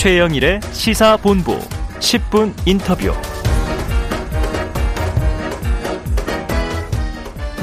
최영일의 시사본부 10분 인터뷰.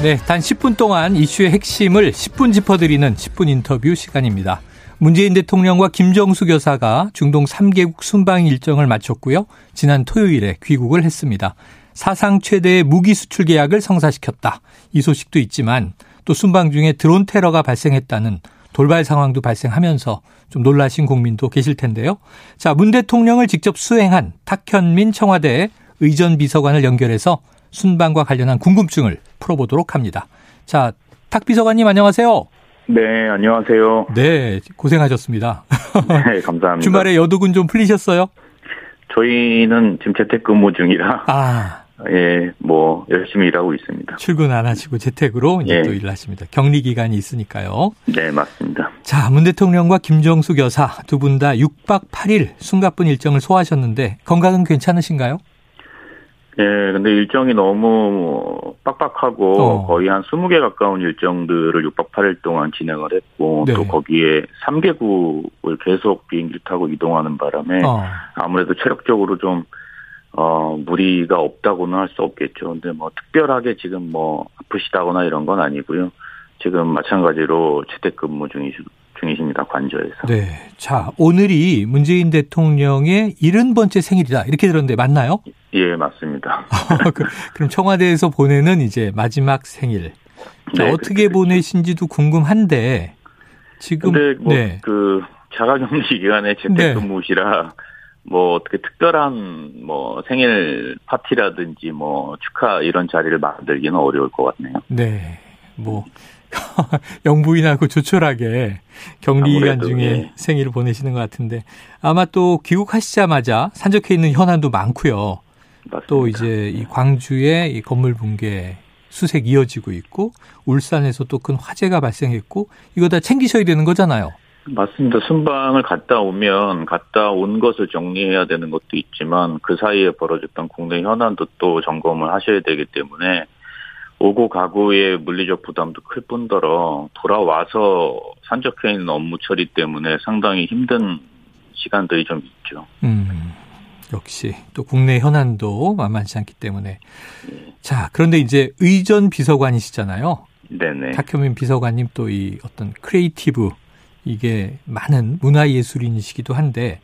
네, 단 10분 동안 이슈의 핵심을 10분 짚어드리는 10분 인터뷰 시간입니다. 문재인 대통령과 김정수 교사가 중동 3개국 순방 일정을 마쳤고요. 지난 토요일에 귀국을 했습니다. 사상 최대의 무기 수출 계약을 성사시켰다. 이 소식도 있지만 또 순방 중에 드론 테러가 발생했다는 돌발 상황도 발생하면서 좀 놀라신 국민도 계실 텐데요. 자, 문 대통령을 직접 수행한 탁현민 청와대 의전 비서관을 연결해서 순방과 관련한 궁금증을 풀어보도록 합니다. 자, 탁 비서관님 안녕하세요. 네, 안녕하세요. 네, 고생하셨습니다. 네, 감사합니다. 주말에 여독은 좀 풀리셨어요? 저희는 지금 재택근무 중이라 아, 예, 뭐 열심히 일하고 있습니다. 출근 안 하시고 재택으로 이제 예. 또 일하십니다. 격리 기간이 있으니까요. 네, 맞습니다. 자, 문 대통령과 김정수 교사 두 분 다 6박 8일 숨가쁜 일정을 소화하셨는데 건강은 괜찮으신가요? 예, 근데 일정이 너무 빡빡하고 어. 거의 한 20개 가까운 일정들을 6박 8일 동안 진행을 했고 네. 또 거기에 3개국을 계속 비행기를 타고 이동하는 바람에 어. 아무래도 체력적으로 좀 어, 무리가 없다고는 할 수 없겠죠. 근데 뭐 특별하게 지금 뭐 아프시다거나 이런 건 아니고요. 지금 마찬가지로 재택근무 중이시, 중이십니다. 관저에서. 네. 자, 오늘이 문재인 대통령의 70번째 생일이다. 이렇게 들었는데 맞나요? 예, 맞습니다. 그- 그럼 청와대에서 보내는 이제 마지막 생일. 자, 네, 어떻게. 보내신지도 궁금한데 지금 근데 뭐 네. 그 자가격리 기간에 재택근무시라 뭐 어떻게 특별한 뭐 생일 파티라든지 뭐 축하 이런 자리를 만들기는 어려울 것 같네요. 네. 뭐 영부인하고 조촐하게 격리 기간 중에 예. 생일을 보내시는 것 같은데 아마 또 귀국하시자마자 산적해 있는 현안도 많고요. 맞습니다. 또 이제 이 광주의 이 건물 붕괴 수색 이어지고 있고 울산에서 또 큰 화재가 발생했고 이거 다 챙기셔야 되는 거잖아요. 맞습니다. 순방을 갔다 오면 갔다 온 것을 정리해야 되는 것도 있지만 그 사이에 벌어졌던 국내 현안도 또 점검을 하셔야 되기 때문에 오고 가고의 물리적 부담도 클 뿐더러 돌아와서 산적해 있는 업무 처리 때문에 상당히 힘든 시간들이 좀 있죠. 음, 역시 또 국내 현안도 만만치 않기 때문에 자 그런데 이제 의전 비서관이시잖아요. 네네. 탁현민 비서관님 또 이 어떤 creative 이게 많은 문화예술인이시기도 한데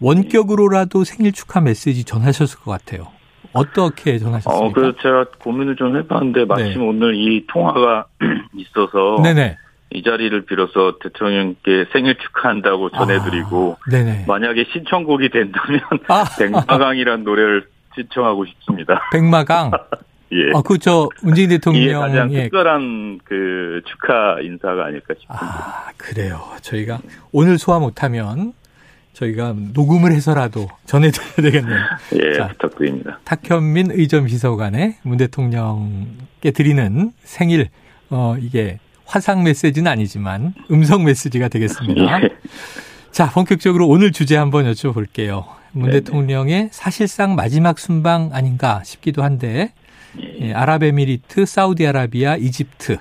원격으로라도 생일 축하 메시지 전하셨을 것 같아요. 어떻게 전하셨습니까? 어, 그 제가 고민을 좀 해봤는데 마침 오늘 이 통화가 있어서 네. 네네. 이 자리를 빌어서 대통령께 생일 축하한다고 전해드리고 아, 네네. 만약에 신청곡이 된다면 아, 백마강이라는 노래를 신청하고 싶습니다. 백마강. 예. 아, 그저 문재인 이게 가장 대통령의 특별한 그 축하 인사가 아닐까 싶습니다. 아, 그래요. 저희가 오늘 소화 못하면 저희가 녹음을 해서라도 전해드려야 되겠네요. 예, 자. 부탁드립니다. 탁현민 의전 비서관의 문 대통령께 드리는 생일, 어, 이게 화상 메시지는 아니지만 음성 메시지가 되겠습니다. 예. 자, 본격적으로 오늘 주제 한번 여쭤볼게요. 문 네네. 대통령의 사실상 마지막 순방 아닌가 싶기도 한데, 예. 예, 아랍에미리트, 사우디아라비아, 이집트.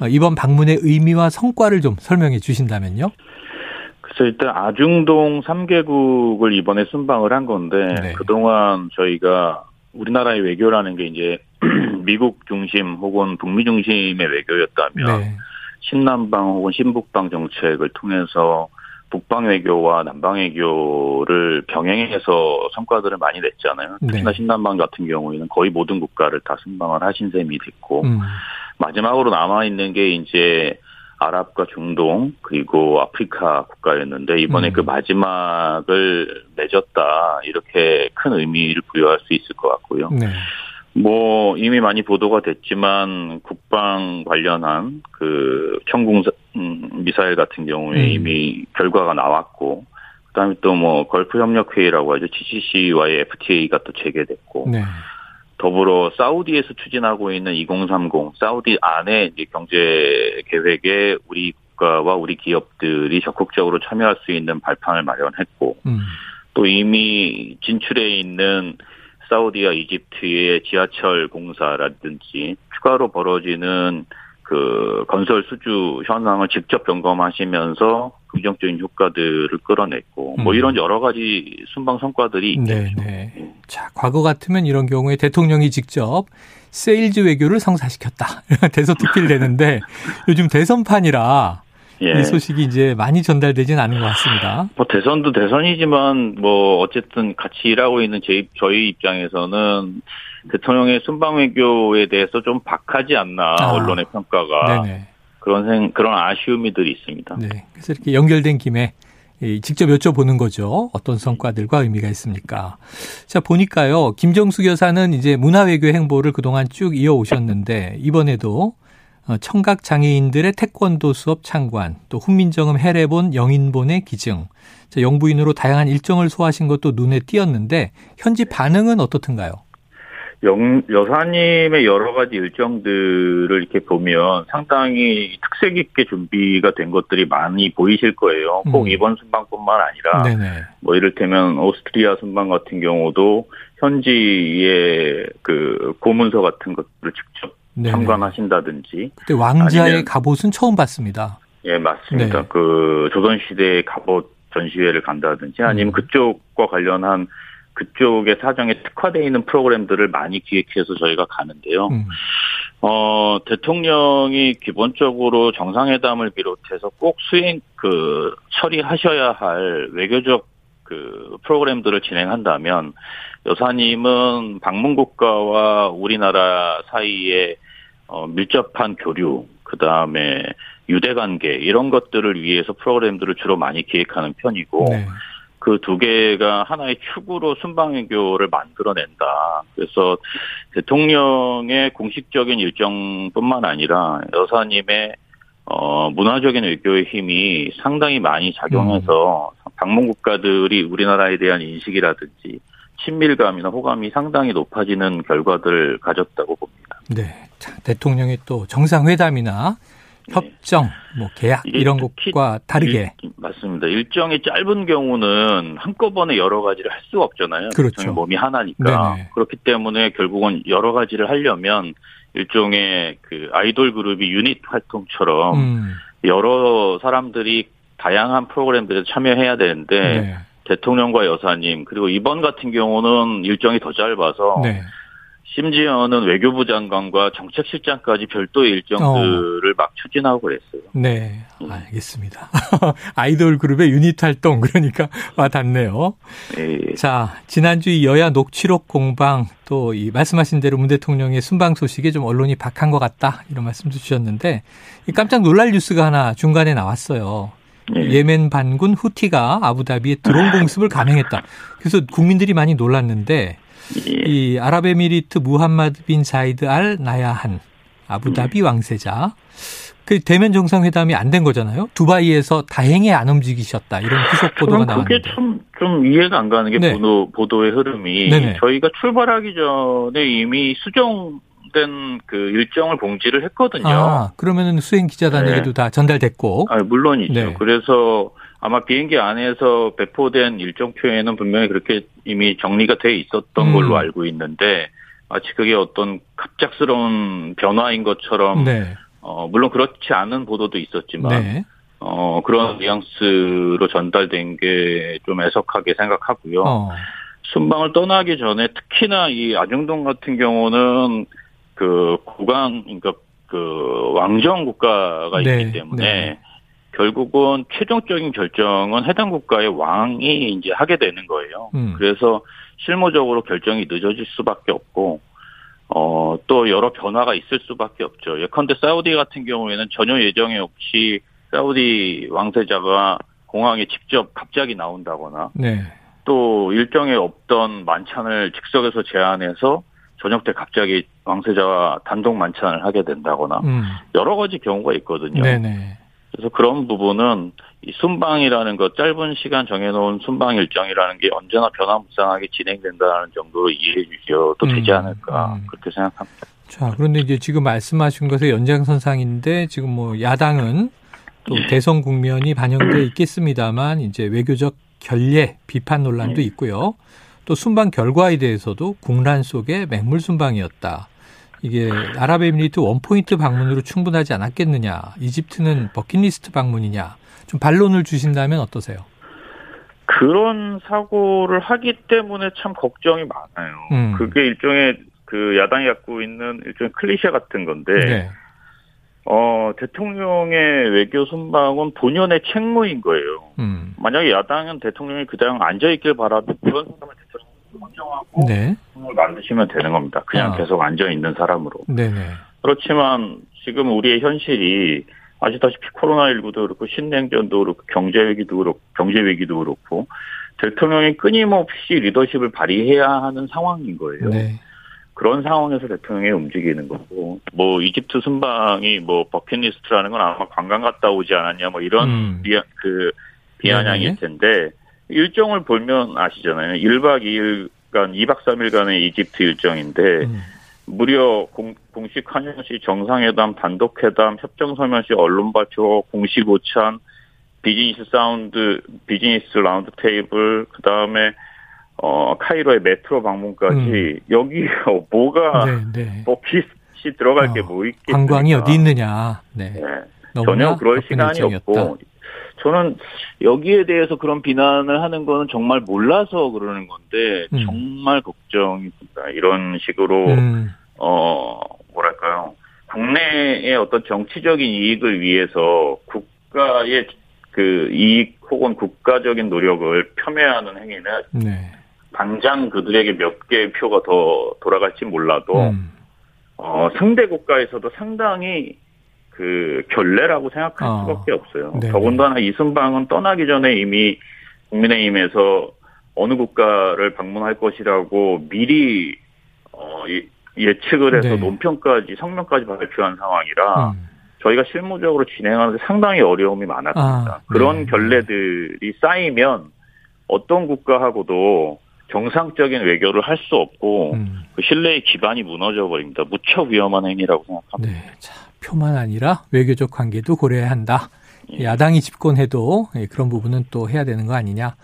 어, 이번 방문의 의미와 성과를 좀 설명해 주신다면요. 그래서 일단 아중동 3개국을 이번에 순방을 한 건데 네. 그동안 저희가 우리나라의 외교라는 게 이제 미국 중심 혹은 북미 중심의 외교였다면 네. 신남방 혹은 신북방 정책을 통해서 북방 외교와 남방 외교를 병행해서 성과들을 많이 냈잖아요. 네. 특히나 신남방 같은 경우에는 거의 모든 국가를 다 순방을 하신 셈이 됐고 음, 마지막으로 남아 있는 게 이제 아랍과 중동 그리고 아프리카 국가였는데 이번에 음. 그 마지막을 맺었다 이렇게 큰 의미를 부여할 수 있을 것 같고요. 네. 뭐 이미 많이 보도가 됐지만 국방 관련한 그 청궁 음, 미사일 같은 경우에 음. 이미 결과가 나왔고 그다음에 또 뭐 걸프 협력 회의라고 하죠. GCC와의 FTA가 또 재개됐고 네. 더불어 사우디에서 추진하고 있는 2030 사우디 안에 이제 경제 계획에 우리 국가와 우리 기업들이 적극적으로 참여할 수 있는 발판을 마련했고 음, 또 이미 진출해 있는 사우디와 이집트의 지하철 공사라든지 추가로 벌어지는 그 건설 수주 현황을 직접 점검하시면서 긍정적인 효과들을 끌어냈고 뭐 음. 이런 여러 가지 순방 성과들이 네, 있겠죠. 네. 자, 과거 같으면 이런 경우에 대통령이 직접 세일즈 외교를 성사시켰다. 대서특필 되는데 요즘 대선판이라 예. 이 소식이 이제 많이 전달되진 않은 것 같습니다. 뭐 대선도 대선이지만 뭐 어쨌든 같이 일하고 있는 제, 저희 입장에서는 대통령의 순방 외교에 대해서 좀 박하지 않나 아. 언론의 평가가 네네. 그런 생 그런 아쉬움이들이 있습니다. 네. 그래서 이렇게 연결된 김에 이 직접 여쭤보는 거죠. 어떤 성과들과 의미가 있습니까? 자, 보니까요. 김정숙 여사는 이제 문화외교 행보를 그동안 쭉 이어오셨는데, 이번에도 어, 청각 장애인들의 태권도 수업 참관, 또 훈민정음 해례본 영인본의 기증, 자, 영부인으로 다양한 일정을 소화하신 것도 눈에 띄었는데, 현지 반응은 어떻든가요? 영, 여사님의 여러 가지 일정들을 이렇게 보면 상당히 특색 있게 준비가 된 것들이 많이 보이실 거예요. 꼭 음. 이번 순방뿐만 아니라 네네. 뭐 이를테면 오스트리아 순방 같은 경우도 현지의 그 고문서 같은 것들을 직접 네네. 참관하신다든지 그때 왕자의 아니면- 갑옷은 처음 봤습니다. 예 맞습니다. 네. 그 조선시대의 갑옷 전시회를 간다든지 아니면 음. 그쪽과 관련한 그쪽의 사정에 특화되어 있는 프로그램들을 많이 기획해서 저희가 가는데요. 음. 어, 대통령이 기본적으로 정상회담을 비롯해서 꼭 수행, 그, 처리하셔야 할 외교적 그 프로그램들을 진행한다면 여사님은 방문 국가와 우리나라 사이에 어, 밀접한 교류, 그 다음에 유대 관계, 이런 것들을 위해서 프로그램들을 주로 많이 기획하는 편이고, 네. 그두 개가 하나의 축으로 순방외교를 만들어낸다. 그래서 대통령의 공식적인 일정뿐만 아니라 여사님의 어, 문화적인 외교의 힘이 상당히 많이 작용해서 방문 국가들이 우리나라에 대한 인식이라든지 친밀감이나 호감이 상당히 높아지는 결과들을 가졌다고 봅니다. 네. 자, 대통령의 또 정상회담이나 협정, 뭐 계약 이런 것과 다르게 일- 맞습니다. 일정이 짧은 경우는 한꺼번에 여러 가지를 할 수가 없잖아요. 그렇죠. 몸이 하나니까. 네네. 그렇기 때문에 결국은 여러 가지를 하려면 일종의 그 아이돌 그룹이 유닛 활동처럼 음, 여러 사람들이 다양한 프로그램들에 참여해야 되는데 네. 대통령과 여사님 그리고 이번 같은 경우는 일정이 더 짧아서 네. 심지어는 외교부 장관과 정책실장까지 별도의 일정들을 막 추진하고 그랬어요. 네. 음. 알겠습니다. 아이돌 그룹의 유닛 활동 그러니까 와 닿네요. 예, 자, 지난주 이 여야 녹취록 공방 또 이 말씀하신 대로 문 대통령의 순방 소식에 좀 언론이 박한 것 같다 이런 말씀도 주셨는데 이 깜짝 놀랄 뉴스가 하나 중간에 나왔어요. 예. 예멘 반군 후티가 아부다비에 드론 공습을 감행했다. 그래서 국민들이 많이 놀랐는데 예. 이 아랍에미리트 무함마드 빈 자이드 알 나야한 아부다비 왕세자 그 대면 정상회담이 안 된 거잖아요. 두바이에서 다행히 안 움직이셨다 이런 후속 보도가 저는 그게 나왔는데. 참좀 이해가 안 가는 게 네. 보도, 보도의 흐름이 네네. 저희가 출발하기 전에 이미 수정된 그 일정을 공지를 했거든요. 아 그러면은 수행 기자단에게도 네. 다 전달됐고. 아, 물론이죠. 네. 그래서 아마 비행기 안에서 배포된 일정표에는 분명히 그렇게 이미 정리가 돼 있었던 음. 걸로 알고 있는데 마치 그게 어떤 갑작스러운 변화인 것처럼 네. 어, 물론 그렇지 않은 보도도 있었지만 네. 어, 그런 뉘앙스로 전달된 게 좀 애석하게 생각하고요. 어. 순방을 떠나기 전에 특히나 이 아중동 같은 경우는 그 국왕, 그러니까 그 왕정 국가가 네, 있기 때문에 네. 결국은 최종적인 결정은 해당 국가의 왕이 이제 하게 되는 거예요. 음. 그래서 실무적으로 결정이 늦어질 수밖에 없고 어, 또 여러 변화가 있을 수밖에 없죠. 예컨대 사우디 같은 경우에는 전혀 예정에 없이 사우디 왕세자가 공항에 직접 갑자기 나온다거나 네. 또 일정에 없던 만찬을 즉석에서 제안해서 저녁 때 갑자기 왕세자와 단독 만찬을 하게 된다거나 음. 여러 가지 경우가 있거든요. 네네. 그래서 그런 부분은 이 순방이라는 것 짧은 시간 정해놓은 순방 일정이라는 게 언제나 변화무쌍하게 진행된다는 정도로 이해해 주셔도 되지 음, 않을까 음. 그렇게 생각합니다. 자, 그런데 이제 지금 말씀하신 것의 연장선상인데 지금 뭐 야당은 또 예. 대선 국면이 반영돼 있겠습니다만 이제 외교적 결례 비판 논란도 예. 있고요. 또 순방 결과에 대해서도 국란 속의 맹물 순방이었다. 이게 아랍에미리트 원포인트 방문으로 충분하지 않았겠느냐. 이집트는 버킷리스트 방문이냐. 좀 반론을 주신다면 어떠세요? 그런 사고를 하기 때문에 참 걱정이 많아요. 음. 그게 일종의 그 야당이 갖고 있는 일종의 클리셰 같은 건데, 네. 어, 대통령의 외교 순방은 본연의 책무인 거예요. 음. 만약에 야당은 대통령이 그냥 앉아있길 바라도 그런 사람을 대통령 선정하고 네. 을 만드시면 되는 겁니다. 그냥 아. 계속 앉아 있는 사람으로. 네네. 그렇지만 지금 우리의 현실이 아시다시피 코로나19도 그렇고 신냉전도 그렇고 경제 위기도 그렇고 경제 위기도 그렇고 대통령이 끊임없이 리더십을 발휘해야 하는 상황인 거예요. 네. 그런 상황에서 대통령이 움직이는 거고 뭐 이집트 순방이 뭐 버킷리스트라는 건 아마 관광 갔다 오지 않았냐 뭐 이런 음. 비아, 그 비아냥일. 텐데 일정을 보면 아시잖아요. 1박 2일간 2박 3일간의 이집트 일정인데 음. 무려 공, 공식 환영식 정상회담, 단독회담, 협정서명식 언론 발표, 공식 오찬, 비즈니스 사운드, 비즈니스 round table, 그 다음에 어 카이로의 메트로 방문까지 여기 뭐가 음. 네, 네. bucket이 들어갈 게 어, 뭐 있겠습니까? 관광이 어디 있느냐. 네. 네. 전혀 그럴 시간이. 없고 저는 여기에 대해서 그런 비난을 하는 거는 정말 몰라서 그러는 건데 음. 정말 걱정입니다. 이런 식으로 음. 어 뭐랄까요 국내의 어떤 정치적인 이익을 위해서 국가의 그 이익 혹은 국가적인 노력을 폄훼하는 행위는 네. 당장 그들에게 몇 개의 표가 더 돌아갈지 몰라도 음. 어, 상대 국가에서도 상당히 그 결례라고 생각할 어. 수밖에 없어요. 네네. 더군다나 이순방은 떠나기 전에 이미 국민의힘에서 어느 국가를 방문할 것이라고 미리 어, 이- 예측을 해서 네. 논평까지 성명까지 발표한 상황이라 음. 저희가 실무적으로 진행하는데 상당히 어려움이 많았습니다. 아, 그런 네. 결례들이 쌓이면 어떤 국가하고도 정상적인 외교를 할 수 없고 음. 그 신뢰의 기반이 무너져 버립니다. 무척 위험한 행위라고 생각합니다. 네. 자, 표만 아니라 외교적 관계도 고려해야 한다. 예. 야당이 집권해도 예, 그런 부분은 또 해야 되는 거 아니냐.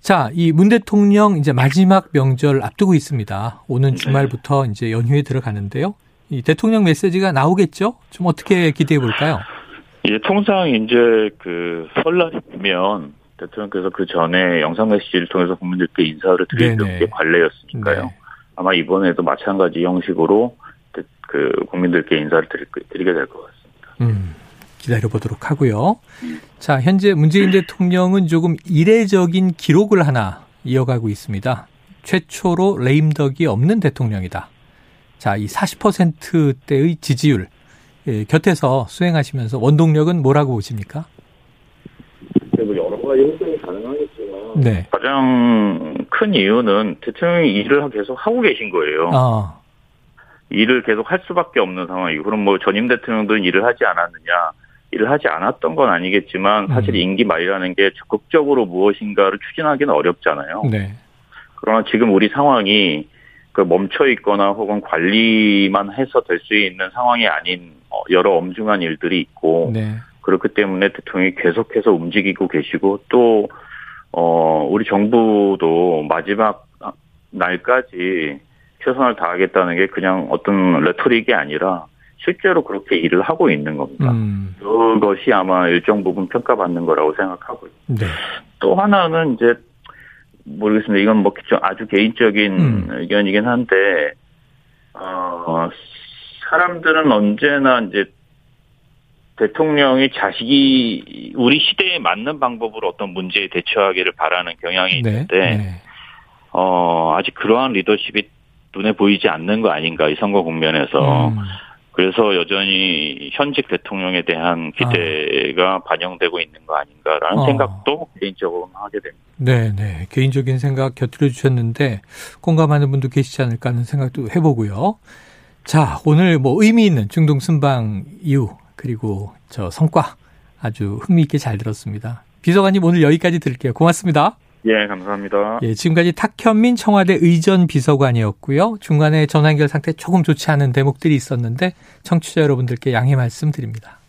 자, 이 문 대통령 이제 마지막 명절 앞두고 있습니다. 오는 네. 주말부터 이제 연휴에 들어가는데요. 이 대통령 메시지가 나오겠죠? 좀 어떻게 기대해 볼까요? 예, 통상 이제 그 설날이면 대통령께서 그 전에 영상 메시지를 통해서 국민들께 인사를 드리는. 게 관례였으니까요. 네. 아마 이번에도 마찬가지 형식으로 그- 그 국민들께 인사를 드릴, 거- 드리게 될 것 같습니다. 음, 기다려 보도록 하고요. 자, 현재 문재인 대통령은 조금 이례적인 기록을 하나 이어가고 있습니다. 최초로 레임덕이 없는 대통령이다. 자, 이 40%대의 지지율 예, 곁에서 수행하시면서 원동력은 뭐라고 보십니까? 뭐 여러 가지 해석이 가능하겠지만 네. 가장 큰 이유는 대통령이 일을 계속 하고 계신 거예요. 아, 일을 계속 할 수밖에 없는 상황이고 그럼 뭐 전임 대통령도 일을 하지 않았느냐 일을 하지 않았던 건 아니겠지만 사실 음. 임기 말이라는 게 적극적으로 무엇인가를 추진하기는 어렵잖아요. 네. 그러나 지금 우리 상황이 그 멈춰 있거나 혹은 관리만 해서 될 수 있는 상황이 아닌 어, 여러 엄중한 일들이 있고 네. 그렇기 때문에 대통령이 계속해서 움직이고 계시고 또 어, 우리 정부도 마지막 날까지 최선을 다하겠다는 게 그냥 어떤 레토릭이 아니라 실제로 그렇게 일을 하고 있는 겁니다. 음, 그것이 아마 일정 부분 평가받는 거라고 생각하고요. 네. 또 하나는 이제 모르겠습니다. 이건 뭐좀 아주 개인적인 음. 의견이긴 한데 어 사람들은 언제나 이제 대통령이 자식이 우리 시대에 맞는 방법으로 어떤 문제에 대처하기를 바라는 경향이 네. 있는데 네. 어 아직 그러한 리더십이 눈에 보이지 않는 거 아닌가 이 선거 국면에서 음, 그래서 여전히 현직 대통령에 대한 기대가 반영되고 있는 거 아닌가라는 어. 생각도 개인적으로 하게 됩니다. 네, 네. 개인적인 생각 곁들여 주셨는데 공감하는 분도 계시지 않을까 하는 생각도 해보고요. 자, 오늘 뭐 의미 있는 중동 순방 이후 그리고 저 성과 아주 흥미있게 잘 들었습니다. 비서관님 오늘 여기까지 들을게요. 고맙습니다. 예, 감사합니다. 예, 지금까지 탁현민 청와대 의전 비서관이었고요. 중간에 전화 연결 상태 조금 좋지 않은 대목들이 있었는데 청취자 여러분들께 양해 말씀드립니다.